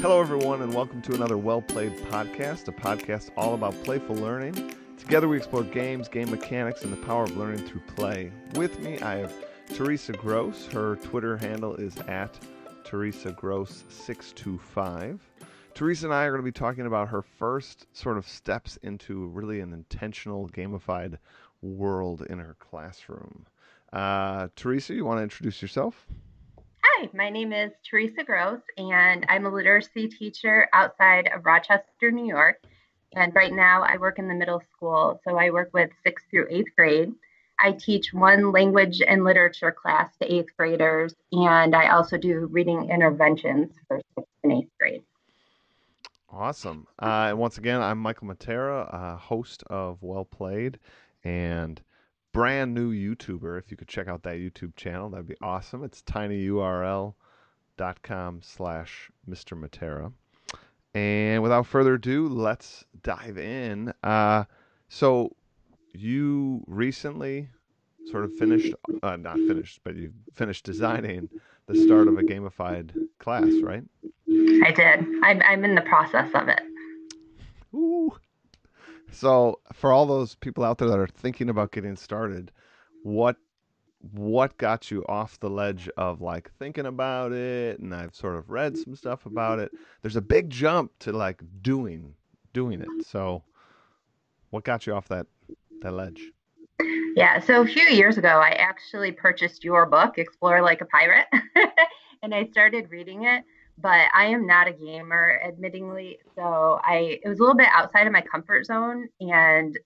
Hello, everyone, and welcome to another Well Played podcast, a podcast all about playful learning. Together, we explore games, game mechanics, and the power of learning through play. With me, I have Teresa Gross. Her Twitter handle is at Teresa Gross 625 Teresa and I are going to be talking about her first sort of steps into really an intentional gamified world in her classroom. Uh, Teresa, you want to introduce yourself? Hi, my name is Teresa Gross, and I'm a literacy teacher outside of Rochester, New York. And right now, I work in the middle school, so I work with sixth through eighth grade. I teach one language and literature class to eighth graders, and I also do reading interventions for sixth and eighth grade. Awesome. Uh, and once again, I'm Michael Matera, uh, host of Well Played and brand new YouTuber. If you could check out that YouTube channel, that'd be awesome. It's tinyurl.com slash Mr. Matera. And without further ado, let's dive in. Uh, so you recently sort of finished, uh, not finished, but you finished designing the start of a gamified class, right? I did. I'm, I'm in the process of it. Ooh. So, for all those people out there that are thinking about getting started, what what got you off the ledge of like thinking about it and I've sort of read some stuff about it. There's a big jump to like doing doing it. So, what got you off that that ledge? Yeah, so a few years ago I actually purchased your book, Explore Like a Pirate, and I started reading it but I am not a gamer, admittingly. So I it was a little bit outside of my comfort zone, and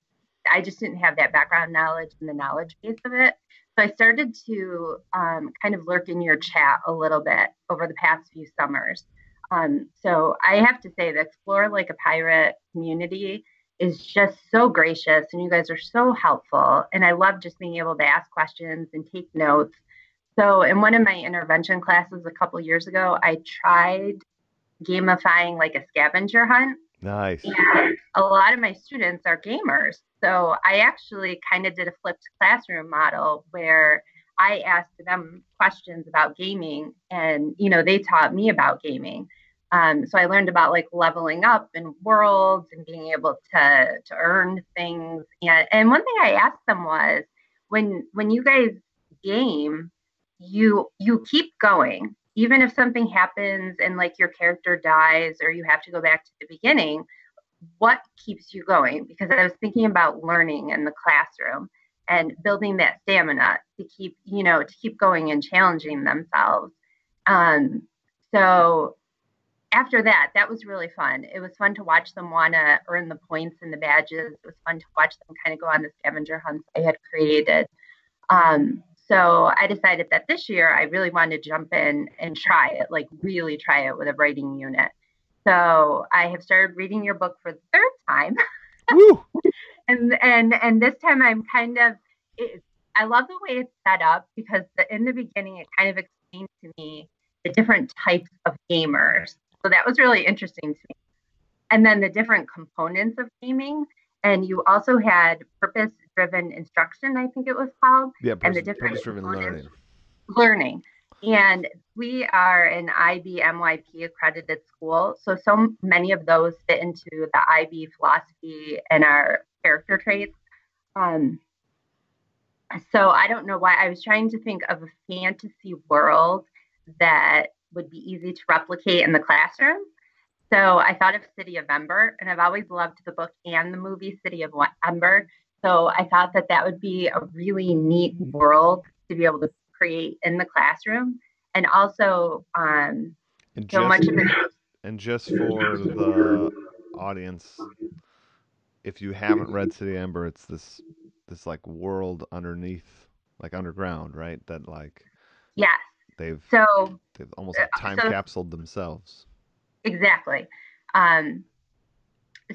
I just didn't have that background knowledge and the knowledge base of it. So I started to um, kind of lurk in your chat a little bit over the past few summers. Um, so I have to say, the Explore Like a Pirate community is just so gracious, and you guys are so helpful. And I love just being able to ask questions and take notes so, in one of my intervention classes a couple years ago, I tried gamifying like a scavenger hunt. Nice. And a lot of my students are gamers. So, I actually kind of did a flipped classroom model where I asked them questions about gaming and, you know, they taught me about gaming. Um, so I learned about like leveling up in worlds and being able to to earn things. And and one thing I asked them was when when you guys game, you you keep going even if something happens and like your character dies or you have to go back to the beginning what keeps you going? Because i was thinking about learning in the classroom and building that stamina to keep you know to keep going and challenging themselves. Um, so after that that was really fun. It was fun to watch them want to earn the points and the badges. It was fun to watch them kind of go on the scavenger hunts i had created. Um, so I decided that this year I really wanted to jump in and try it, like really try it with a writing unit. So I have started reading your book for the third time. and and and this time I'm kind of it, I love the way it's set up because the, in the beginning it kind of explained to me the different types of gamers. So that was really interesting to me. And then the different components of gaming. And you also had purpose driven instruction, I think it was called. Yeah, and the different driven learning. Learning. And we are an IB MYP accredited school. So, so many of those fit into the IB philosophy and our character traits. Um, so, I don't know why I was trying to think of a fantasy world that would be easy to replicate in the classroom. So, I thought of City of Ember, and I've always loved the book and the movie City of Ember so I thought that that would be a really neat world to be able to create in the classroom, and also um, and so just, much of it. And just for the audience, if you haven't read City Ember, it's this this like world underneath, like underground, right? That like yes, they've so they've almost like time so, capsuled themselves. Exactly. Um,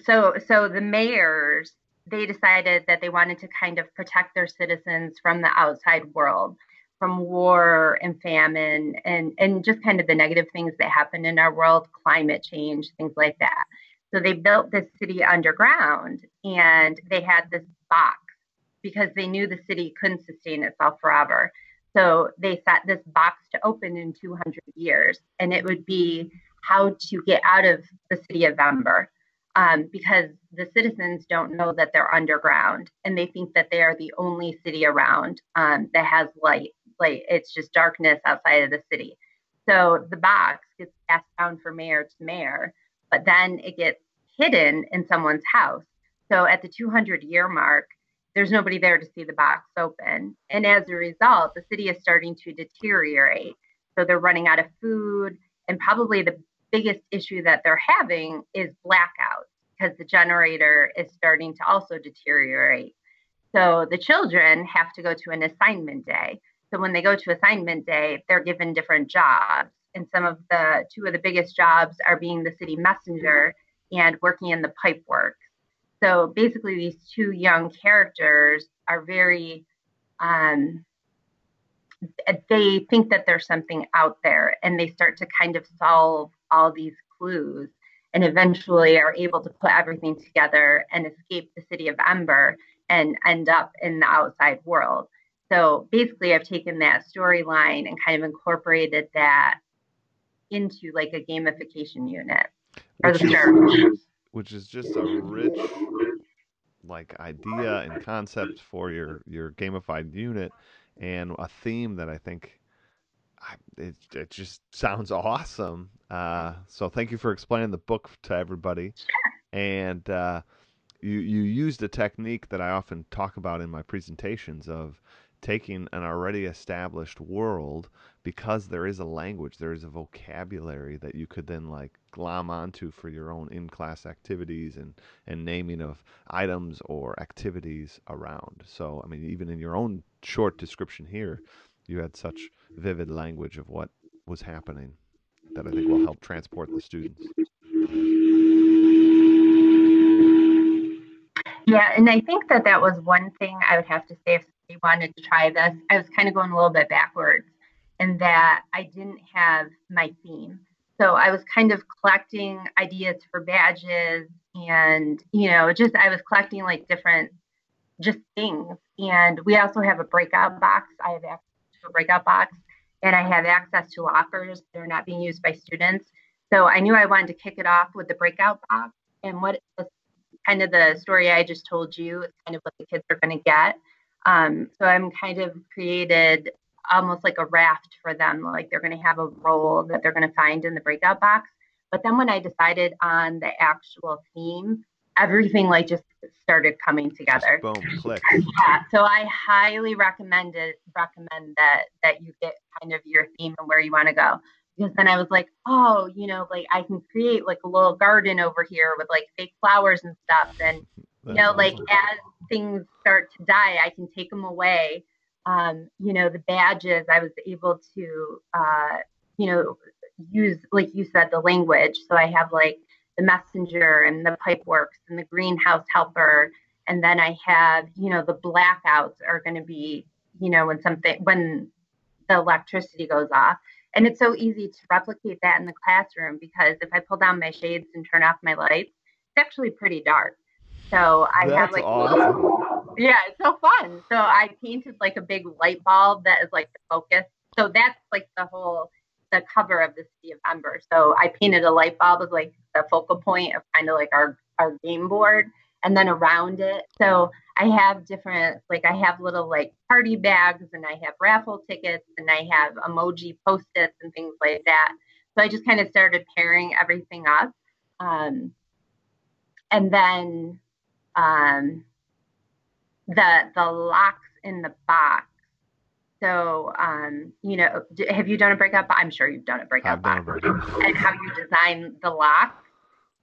so so the mayors they decided that they wanted to kind of protect their citizens from the outside world, from war and famine, and, and just kind of the negative things that happen in our world, climate change, things like that. So they built this city underground and they had this box because they knew the city couldn't sustain itself forever. So they set this box to open in 200 years, and it would be how to get out of the city of Ember um, because the citizens don't know that they're underground and they think that they are the only city around um, that has light. Like it's just darkness outside of the city. So the box gets passed down from mayor to mayor, but then it gets hidden in someone's house. So at the 200 year mark, there's nobody there to see the box open. And as a result, the city is starting to deteriorate. So they're running out of food. And probably the biggest issue that they're having is blackouts because the generator is starting to also deteriorate. So the children have to go to an assignment day. So when they go to assignment day, they're given different jobs. And some of the two of the biggest jobs are being the city messenger and working in the pipe works. So basically, these two young characters are very, um, they think that there's something out there and they start to kind of solve all these clues and eventually are able to put everything together and escape the city of Ember and end up in the outside world. So basically, I've taken that storyline and kind of incorporated that into like a gamification unit or the is, which is just a rich like idea and concept for your your gamified unit and a theme that I think it, it just sounds awesome. Uh, so thank you for explaining the book to everybody. And uh, you you used a technique that I often talk about in my presentations of taking an already established world because there is a language, there is a vocabulary that you could then like glom onto for your own in-class activities and and naming of items or activities around. So I mean, even in your own short description here, you had such vivid language of what was happening that I think will help transport the students. Yeah, and I think that that was one thing I would have to say if they wanted to try this. I was kind of going a little bit backwards in that I didn't have my theme. So I was kind of collecting ideas for badges and, you know, just I was collecting like different just things. And we also have a breakout box. I have access to a breakout box and I have access to lockers that are not being used by students. So I knew I wanted to kick it off with the breakout box. And what kind of the story I just told you is kind of what the kids are going to get. Um, so I'm kind of created almost like a raft for them. Like they're going to have a role that they're going to find in the breakout box. But then when I decided on the actual theme, everything like just started coming together. Just boom, click. Yeah, so I highly recommend it. Recommend that that you get kind of your theme and where you want to go. Because then I was like, oh, you know, like I can create like a little garden over here with like fake flowers and stuff, and you know, like as things start to die, I can take them away. Um, you know, the badges, I was able to, uh, you know, use, like you said, the language. So I have like the messenger and the pipe works and the greenhouse helper. And then I have, you know, the blackouts are going to be, you know, when something, when the electricity goes off. And it's so easy to replicate that in the classroom because if I pull down my shades and turn off my lights, it's actually pretty dark. So I That's have like awesome. yeah, it's so fun. So I painted like a big light bulb that is like the focus. So that's like the whole the cover of the City of Ember. So I painted a light bulb as like the focal point of kind of like our our game board, and then around it. So I have different like I have little like party bags, and I have raffle tickets, and I have emoji post-its and things like that. So I just kind of started pairing everything up. Um, and then um, the the locks in the box. So, um, you know, have you done a breakout? I'm sure you've done a breakout I've done a breakout. And how you design the lock.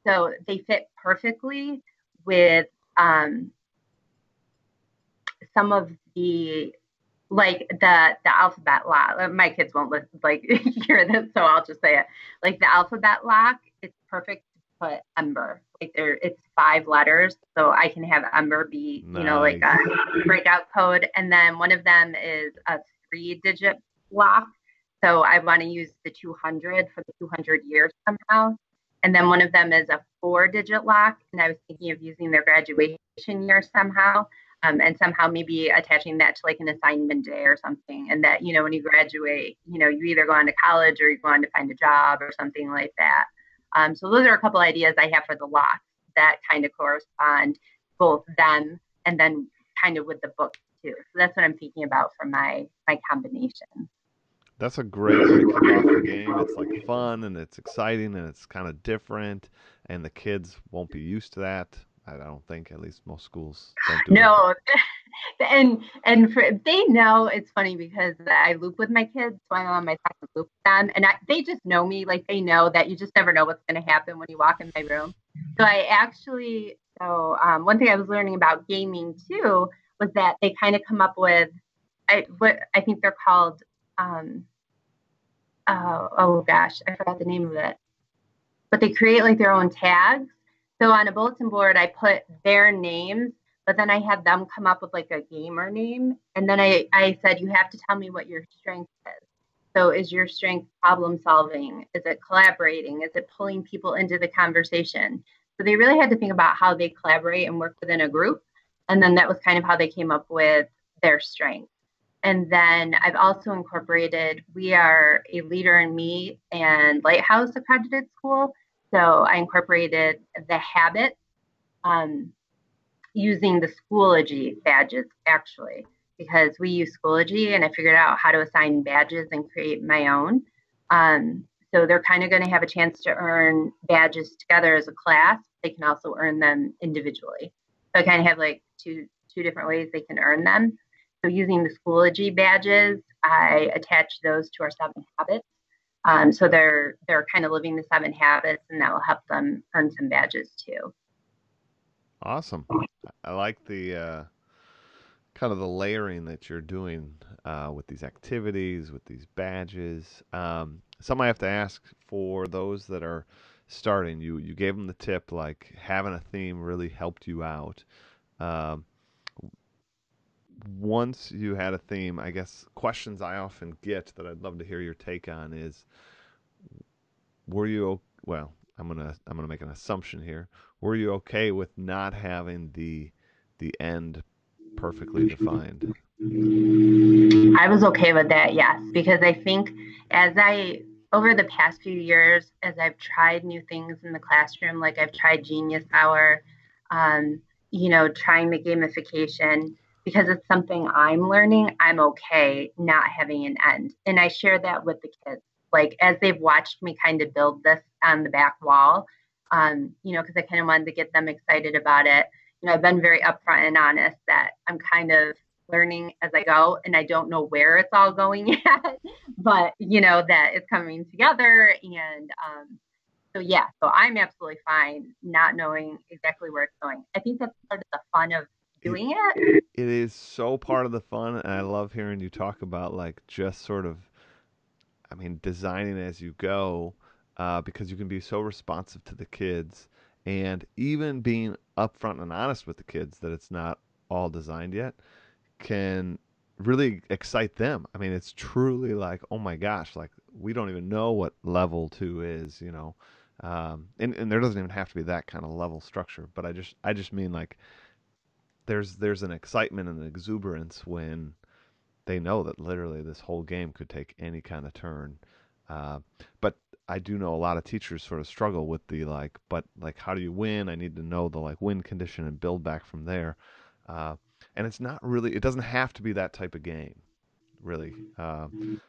So they fit perfectly with um, some of the like the the alphabet lock. My kids won't listen like hear this, so I'll just say it. Like the alphabet lock, it's perfect put Ember like there it's five letters so i can have ember be you know like a breakout code and then one of them is a three digit lock so i want to use the 200 for the 200 years somehow and then one of them is a four digit lock and i was thinking of using their graduation year somehow um, and somehow maybe attaching that to like an assignment day or something. And that, you know, when you graduate, you know, you either go on to college or you go on to find a job or something like that. Um, so those are a couple ideas I have for the locks that kind of correspond both them and then kind of with the book too. So that's what I'm thinking about for my my combination. That's a great way to kick off the game. It's like fun and it's exciting and it's kind of different, and the kids won't be used to that. I don't think at least most schools don't do no and and for they know it's funny because I loop with my kids so I'm on my second loop with them and I, they just know me like they know that you just never know what's going to happen when you walk in my room. So I actually so um, one thing I was learning about gaming too was that they kind of come up with I what I think they're called um, oh, oh gosh I forgot the name of it. But they create like their own tags. So on a bulletin board, I put their names, but then I had them come up with like a gamer name. And then I, I said, you have to tell me what your strength is. So is your strength problem solving? Is it collaborating? Is it pulling people into the conversation? So they really had to think about how they collaborate and work within a group. And then that was kind of how they came up with their strength. And then I've also incorporated, we are a leader in me and Lighthouse accredited school. So I incorporated the habit um, using the Schoology badges actually, because we use Schoology and I figured out how to assign badges and create my own. Um, so they're kind of going to have a chance to earn badges together as a class. They can also earn them individually. So I kind of have like two two different ways they can earn them. So using the Schoology badges, I attach those to our seven habits um, so they're they're kind of living the seven habits, and that will help them earn some badges too. Awesome. I like the uh, kind of the layering that you're doing uh, with these activities, with these badges. Um, some I have to ask for those that are starting. You you gave them the tip like having a theme really helped you out. Um, once you had a theme, I guess questions I often get that I'd love to hear your take on is were you well, I'm to I'm to make an assumption here. Were you okay with not having the the end perfectly defined? I was okay with that, yes, because I think as I over the past few years, as I've tried new things in the classroom, like I've tried Genius Hour, um, you know, trying the gamification, because it's something I'm learning, I'm okay not having an end. And I share that with the kids. Like as they've watched me kind of build this on the back wall, um, you know, because I kind of wanted to get them excited about it. You know, I've been very upfront and honest that I'm kind of learning as I go and I don't know where it's all going yet, but you know, that it's coming together. And um, so, yeah, so I'm absolutely fine not knowing exactly where it's going. I think that's part of the fun of doing it, it is so part of the fun and i love hearing you talk about like just sort of i mean designing as you go uh, because you can be so responsive to the kids and even being upfront and honest with the kids that it's not all designed yet can really excite them i mean it's truly like oh my gosh like we don't even know what level two is you know um, and, and there doesn't even have to be that kind of level structure but i just i just mean like there's there's an excitement and an exuberance when they know that literally this whole game could take any kind of turn. Uh, but I do know a lot of teachers sort of struggle with the like, but like, how do you win? I need to know the like win condition and build back from there. Uh, and it's not really, it doesn't have to be that type of game, really. Uh,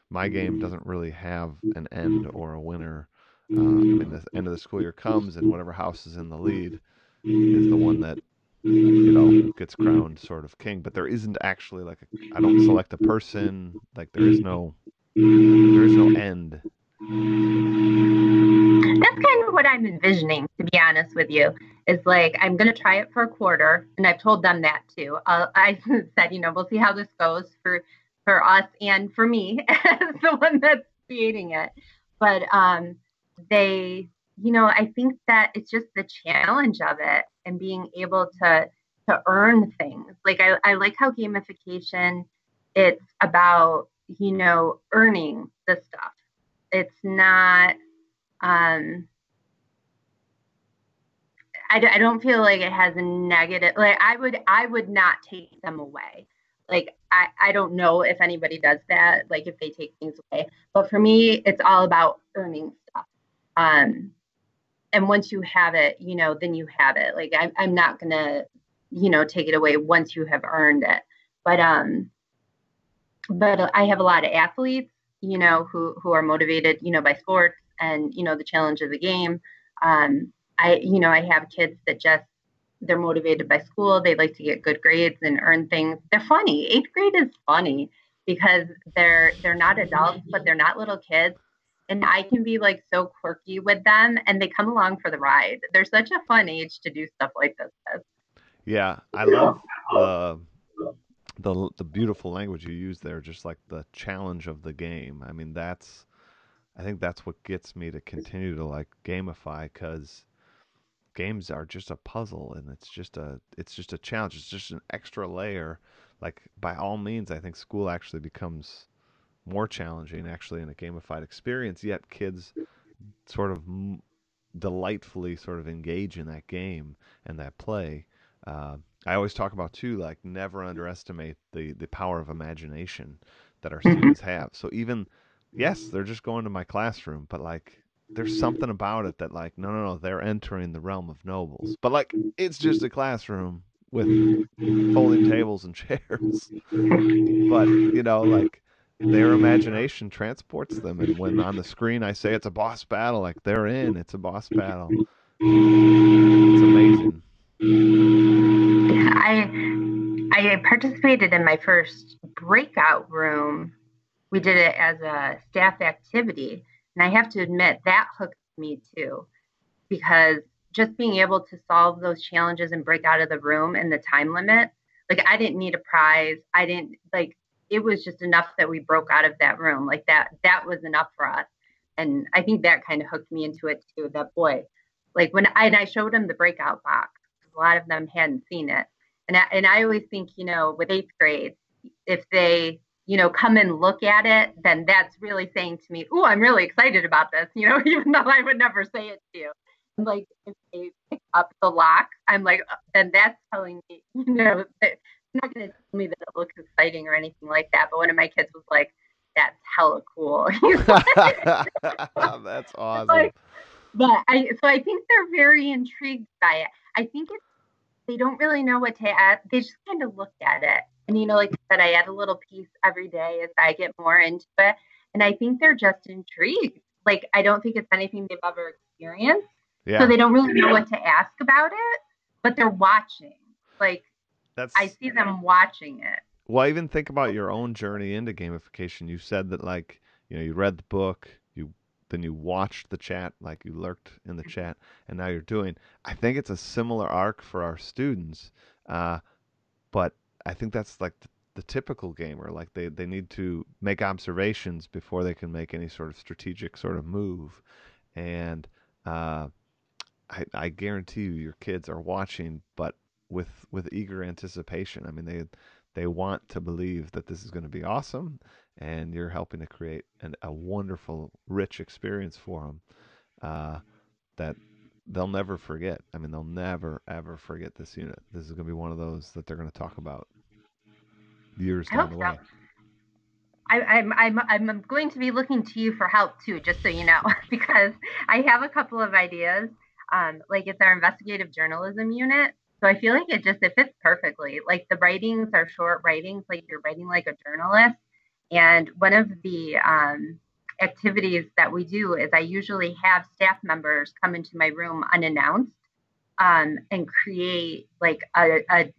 my game doesn't really have an end or a winner. Uh, I mean, the end of the school year comes, and whatever house is in the lead is the one that you know gets crowned sort of king but there isn't actually like I don't select a person like there is no there is no end that's kind of what i'm envisioning to be honest with you is like i'm going to try it for a quarter and i've told them that too uh, i said you know we'll see how this goes for for us and for me as the one that's creating it but um they you know i think that it's just the challenge of it and being able to to earn things. Like I, I like how gamification it's about, you know, earning the stuff. It's not um I, I don't feel like it has a negative like i would i would not take them away. Like I, I don't know if anybody does that like if they take things away. But for me it's all about earning stuff. Um and once you have it you know then you have it. Like I, i'm not gonna you know take it away once you have earned it. But um but i have a lot of athletes you know who who are motivated you know by sports and you know the challenge of the game. Um i you know i have kids that just they're motivated by school. They like to get good grades and earn things. They're funny. Eighth grade is funny because they're they're not adults but they're not little kids. And i can be like so quirky with them and they come along for the ride. They're such a fun age to do stuff like this. Yeah, I love the the the beautiful language you use there, just like the challenge of the game. I mean, that's I think that's what gets me to continue to like gamify because games are just a puzzle and it's just a it's just a challenge. It's just an extra layer. Like by all means, I think school actually becomes more challenging actually in a gamified experience. Yet kids sort of m- delightfully sort of engage in that game and that play uh, I always talk about too, like never underestimate the the power of imagination that our Mm-hmm. students have. So even yes, they're just going to my classroom, but like there's something about it that like no no no they're entering the realm of nobles. But like it's just a classroom with folding tables and chairs. But you know like their imagination transports them and when on the screen I say it's a boss battle, like they're in, it's a boss battle. It's amazing. I I participated in my first breakout room. We did it as a staff activity, and I have to admit that hooked me too, because just being able to solve those challenges and break out of the room in the time limit, like I didn't need a prize. I didn't like it was just enough that we broke out of that room. Like that that was enough for us. And I think that kind of hooked me into it too. That boy, like when I, and I showed him the breakout box, a lot of them hadn't seen it. And I, and I always think, you know, with eighth grade, if they, you know, come and look at it, then that's really saying to me, "Oh, I'm really excited about this," you know, even though I would never say it to you. And like if they pick up the lock, I'm like, uh, then that's telling me, you know, that it's not going to tell me that it looks exciting or anything like that. But one of my kids was like, "That's hella cool." That's awesome. like, but I so I think they're very intrigued by it. I think it's they don't really know what to add. They just kind of look at it. And you know, like I said, I add a little piece every day as I get more into it. And I think they're just intrigued. Like I don't think it's anything they've ever experienced. yeah, So they don't really know what to ask about it, but they're watching. Like that's I see them watching it. well. Even think about your own journey into gamification. You said that like you know you read the book, then you watched the chat, like you lurked in the chat, and now you're doing. I think it's a similar arc for our students, uh, but I think that's like the, the typical gamer. Like they they need to make observations before they can make any sort of strategic sort of move, and uh, I, I guarantee you, your kids are watching, but with with eager anticipation. I mean, they they want to believe that this is going to be awesome, and you're helping to create an, a wonderful, rich experience for them uh, that they'll never forget. I mean, they'll never ever forget this unit. This is going to be one of those that they're going to talk about years down the so. way. I, I'm, I'm, I'm going to be looking to you for help too, just so you know, because I have a couple of ideas. Um, like it's our investigative journalism unit. So I feel like it just it fits perfectly. Like the writings are short writings, like you're writing like a journalist. And one of the um, activities that we do is I usually have staff members come into my room unannounced um, and create like a, a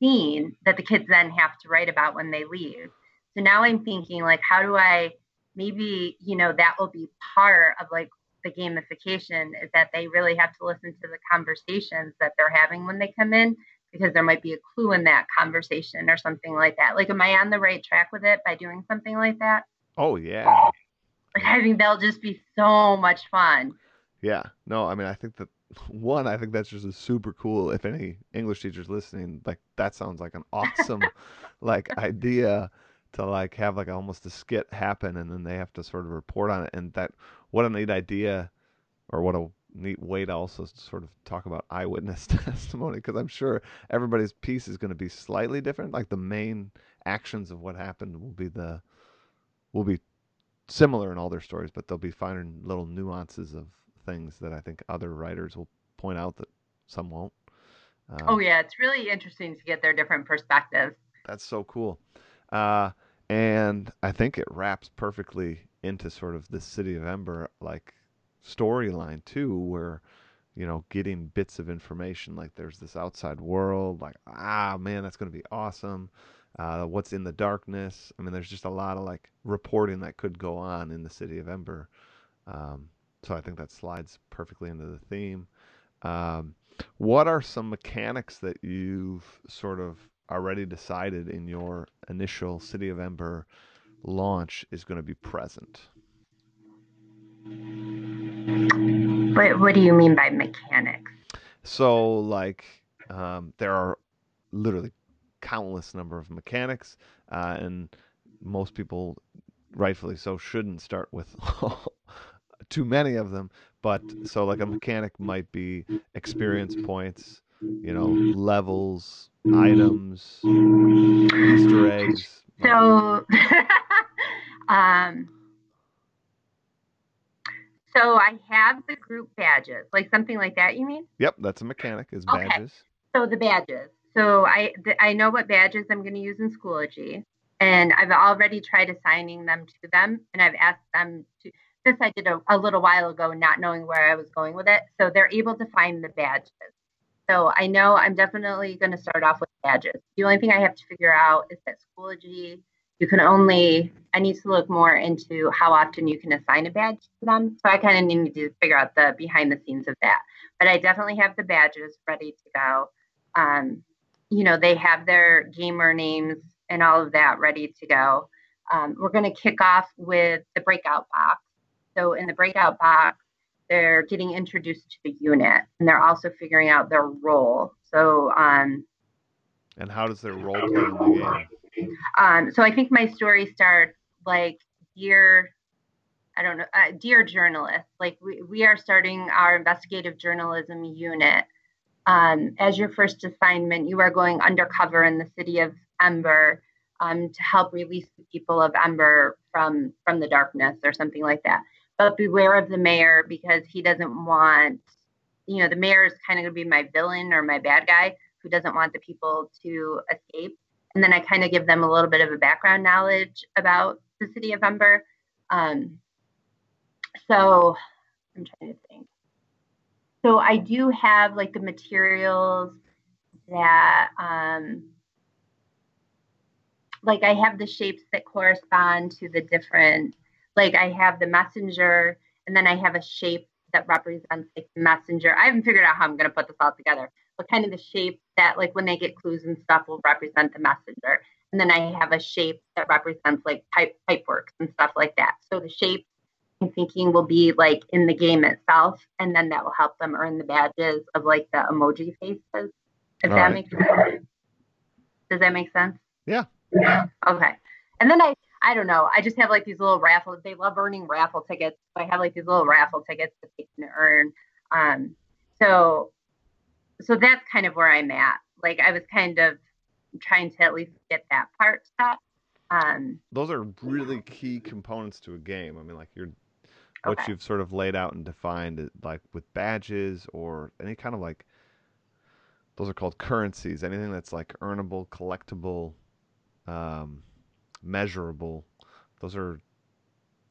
scene that the kids then have to write about when they leave. So now I'm thinking like, how do I maybe, you know, that will be part of like the gamification is that they really have to listen to the conversations that they're having when they come in because there might be a clue in that conversation or something like that. Like, am I on the right track with it by doing something like that? Oh yeah, Like, I think that'll just be so much fun. Yeah, no, I mean, I think that one, I think that's just a super cool. If any English teachers listening, like that sounds like an awesome, like idea to like have like almost a skit happen, and then they have to sort of report on it. And that, what a neat idea, or what a neat way to also sort of talk about eyewitness testimony because I'm sure everybody's piece is going to be slightly different. Like the main actions of what happened will be the will be similar in all their stories, but they'll be finding little nuances of things that I think other writers will point out that some won't. Um, oh yeah, it's really interesting to get their different perspectives. That's so cool. Uh, and I think it wraps perfectly into sort of the City of Ember like storyline too, where you know getting bits of information like there's this outside world, like ah man, that's going to be awesome. Uh, what's in the darkness? I mean, there's just a lot of like reporting that could go on in the City of Ember. Um, so I think that slides perfectly into the theme. Um, what are some mechanics that you've sort of already decided in your initial City of Ember launch is going to be present? What, what do you mean by mechanics? So, like, um, there are literally countless number of mechanics, uh, and most people, rightfully so, shouldn't start with too many of them. But so, like, a mechanic might be experience points, you know, levels, items, Easter eggs. So, um, so I have the group badges, like something like that. You mean? Yep, that's a mechanic. Is badges. Okay. So the badges. So I I know what badges I'm going to use in Schoology, and I've already tried assigning them to them, and I've asked them to. This I did a, a little while ago, not knowing where I was going with it. So they're able to find the badges. So I know I'm definitely going to start off with badges. The only thing I have to figure out is that Schoology, you can only, I need to look more into how often you can assign a badge to them. So I kind of need to figure out the behind the scenes of that. But I definitely have the badges ready to go. Um, you know, they have their gamer names and all of that ready to go. Um, we're going to kick off with the breakout box. So in the breakout box, they're getting introduced to the unit and they're also figuring out their role. So, um, and how does their role play in the game? Um, so I think my story starts like dear, I don't know, uh, dear journalist. Like we, we are starting our investigative journalism unit. Um, as your first assignment, you are going undercover in the city of Ember um, to help release the people of Ember from from the darkness or something like that but beware of the mayor because he doesn't want, you know, the mayor is kind of going to be my villain or my bad guy who doesn't want the people to escape. And then I kind of give them a little bit of a background knowledge about the city of Ember. Um, so I'm trying to think. So I do have like the materials that, um, like I have the shapes that correspond to the different like I have the messenger and then I have a shape that represents like the messenger. I haven't figured out how I'm going to put this all together, but kind of the shape that like when they get clues and stuff will represent the messenger. And then I have a shape that represents like pipe pipe works and stuff like that. So the shape I'm thinking will be like in the game itself, and then that will help them earn the badges of like the emoji faces. If all that right. makes sense. Does that make sense? Yeah. Okay. And then I I don't know. I just have like these little raffle. They love earning raffle tickets. So I have like these little raffle tickets that they can earn. Um, so, so that's kind of where I'm at. Like I was kind of trying to at least get that part set. Um, Those are really key components to a game. I mean, like you're what okay. you've sort of laid out and defined, like with badges or any kind of like those are called currencies. Anything that's like earnable, collectible. Um, measurable. Those are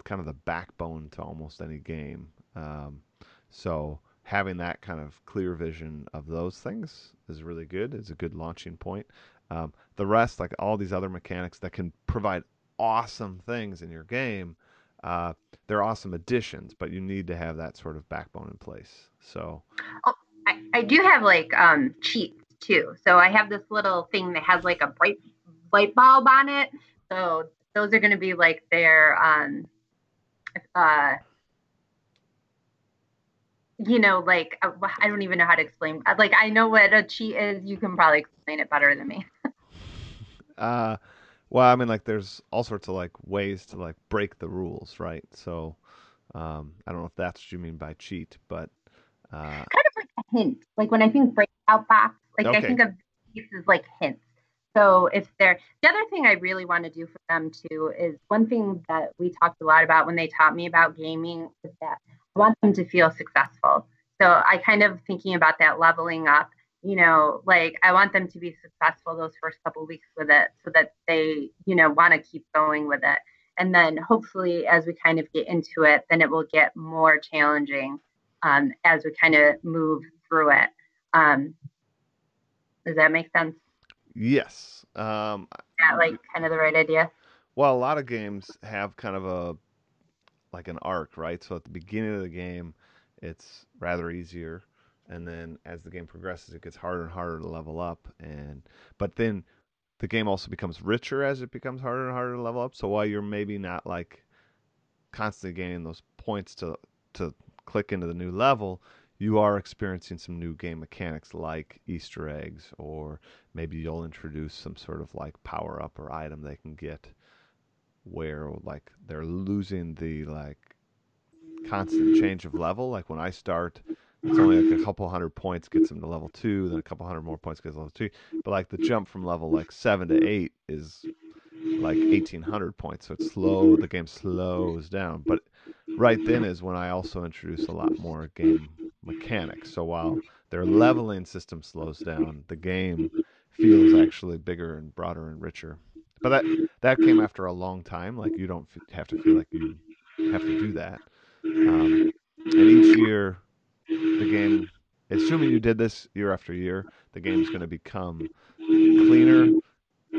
kind of the backbone to almost any game. Um, so having that kind of clear vision of those things is really good. It's a good launching point. Um, the rest, like all these other mechanics that can provide awesome things in your game, uh, they're awesome additions, but you need to have that sort of backbone in place. So, oh, I, I do have like um, cheats too. So I have this little thing that has like a bright light bulb on it so those are going to be like their, um, uh, you know, like uh, I don't even know how to explain. Uh, like I know what a cheat is. You can probably explain it better than me. uh, well, I mean, like there's all sorts of like ways to like break the rules, right? So, um, I don't know if that's what you mean by cheat, but Uh, kind of like a hint. Like when I think breakout box, like okay. I think of pieces like hints. So if they're the other thing I really want to do for them too is one thing that we talked a lot about when they taught me about gaming is that want them to feel successful. So I kind of thinking about that leveling up, you know, like I want them to be successful those first couple weeks with it so that they, you know, want to keep going with it. And then hopefully as we kind of get into it, then it will get more challenging um, as we kind of move through it. Um, does that make sense? Yes. Um, yeah, like kind of the right idea. Well, a lot of games have kind of a like an arc, right? So at the beginning of the game, it's rather easier, and then as the game progresses, it gets harder and harder to level up. And but then the game also becomes richer as it becomes harder and harder to level up. So while you're maybe not like constantly gaining those points to to click into the new level, you are experiencing some new game mechanics like Easter eggs, or maybe you'll introduce some sort of like power up or item they can get where like they're losing the like constant change of level. Like when I start, it's only like a couple hundred points gets them to level two, then a couple hundred more points gets them to level two. But like the jump from level like seven to eight is like eighteen hundred points, so it's slow. The game slows down, but right then is when I also introduce a lot more game mechanics. So while their leveling system slows down, the game feels actually bigger and broader and richer. But that that came after a long time. Like you don't have to feel like you have to do that. Um, and each year, the game, assuming you did this year after year, the game is going to become cleaner,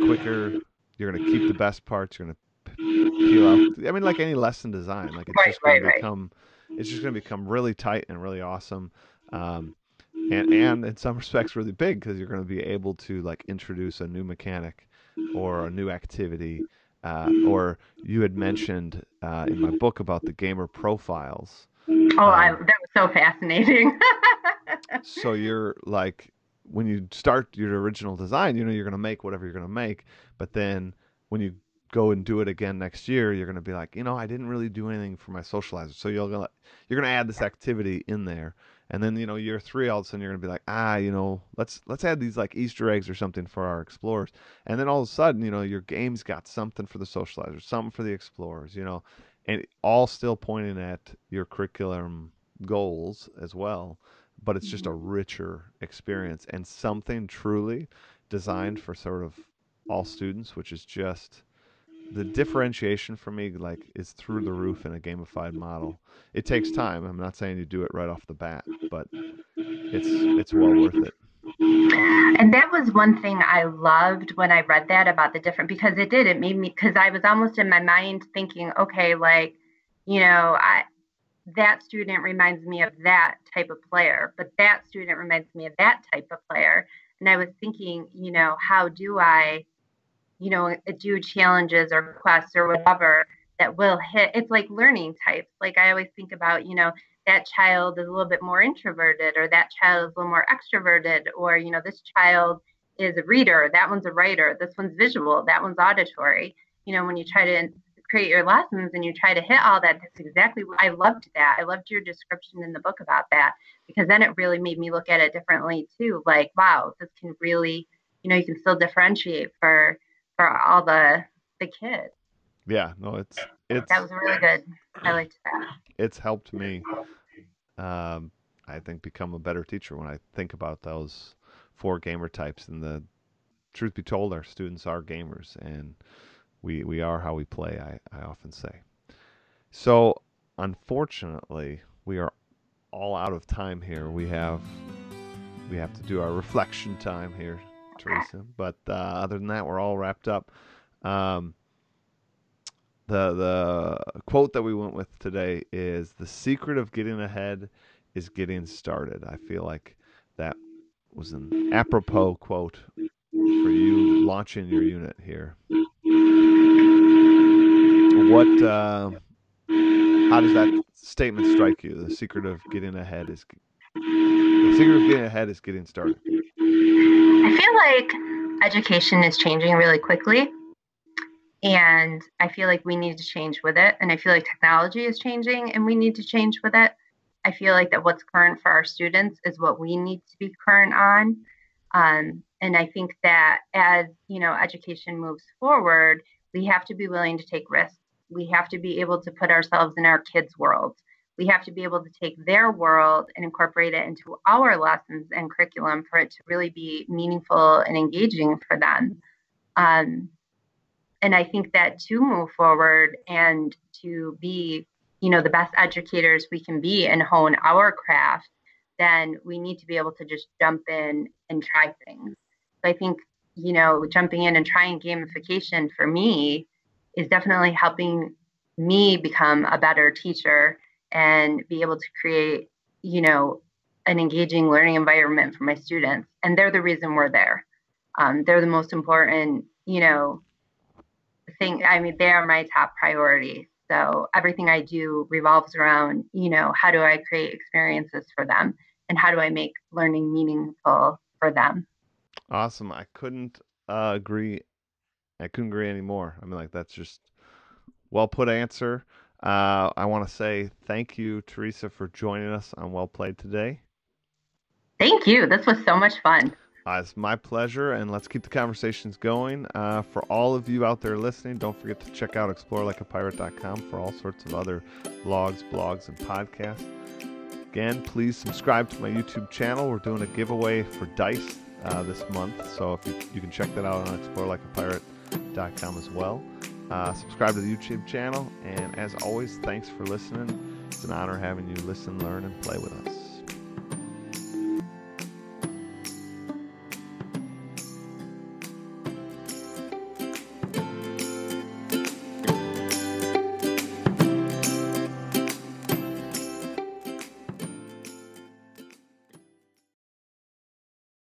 quicker. You're going to keep the best parts. You're going to peel out. I mean, like any lesson design, like it's right, just going right, to become, right. it's just going to become really tight and really awesome. Um, and and in some respects really big because you're going to be able to like introduce a new mechanic or a new activity uh, or you had mentioned uh, in my book about the gamer profiles. Oh, um, I, that was so fascinating. so you're like, when you start your original design, you know you're going to make whatever you're going to make, but then when you go and do it again next year, you're going to be like, you know, I didn't really do anything for my socializer. So you're going to you're going to add this activity in there, and then you know year three all of a sudden you're gonna be like ah you know let's let's add these like easter eggs or something for our explorers and then all of a sudden you know your game's got something for the socializers something for the explorers you know and all still pointing at your curriculum goals as well but it's just a mm-hmm. richer experience and something truly designed for sort of all students which is just the differentiation for me like is through the roof in a gamified model. It takes time. I'm not saying you do it right off the bat, but it's it's well worth it. And that was one thing I loved when I read that about the different because it did it made me because I was almost in my mind thinking, okay, like you know, I that student reminds me of that type of player, but that student reminds me of that type of player. And I was thinking, you know, how do I you know, uh, do challenges or quests or whatever that will hit. It's like learning types. Like I always think about, you know, that child is a little bit more introverted or that child is a little more extroverted or, you know, this child is a reader, that one's a writer, this one's visual, that one's auditory. You know, when you try to create your lessons and you try to hit all that, that's exactly what I loved that. I loved your description in the book about that because then it really made me look at it differently too. Like, wow, this can really, you know, you can still differentiate for for all the the kids. Yeah, no, it's it's that was really good. I liked that. It's helped me. Um, I think become a better teacher when I think about those four gamer types. And the truth be told, our students are gamers, and we we are how we play. I I often say. So unfortunately, we are all out of time here. We have we have to do our reflection time here Teresa. But uh, other than that, we're all wrapped up. Um, the the quote that we went with today is the secret of getting ahead is getting started. I feel like that was an apropos quote for you launching your unit here. What uh, how does that statement strike you? The secret of getting ahead is the secret of getting ahead is getting started. I feel like education is changing really quickly. And I feel like we need to change with it. And I feel like technology is changing and we need to change with it. I feel like that what's current for our students is what we need to be current on. Um, and I think that as you know, education moves forward, we have to be willing to take risks. We have to be able to put ourselves in our kids' worlds. We have to be able to take their world and incorporate it into our lessons and curriculum for it to really be meaningful and engaging for them. Um, and I think that to move forward and to be, you know, the best educators we can be and hone our craft, then we need to be able to just jump in and try things. So I think, you know, jumping in and trying gamification for me is definitely helping me become a better teacher and be able to create, you know, an engaging learning environment for my students. And they're the reason we're there. Um, they're the most important, you know, thing. I mean, they are my top priority. So everything I do revolves around, you know, how do I create experiences for them and how do I make learning meaningful for them? Awesome. I couldn't uh, agree. I couldn't agree anymore. I mean, like, that's just well put answer. Uh, I want to say thank you, Teresa, for joining us on Well Played today. Thank you. This was so much fun. Uh, it's my pleasure, and let's keep the conversations going. Uh, for all of you out there listening, don't forget to check out explorelikeapirate.com for all sorts of other blogs, blogs, and podcasts. Again, please subscribe to my YouTube channel. We're doing a giveaway for dice uh, this month, so if you, you, can check that out on explorelikeapirate.com as well. Uh, subscribe to the YouTube channel, and as always, thanks for listening. It's an honor having you listen, learn, and play with us.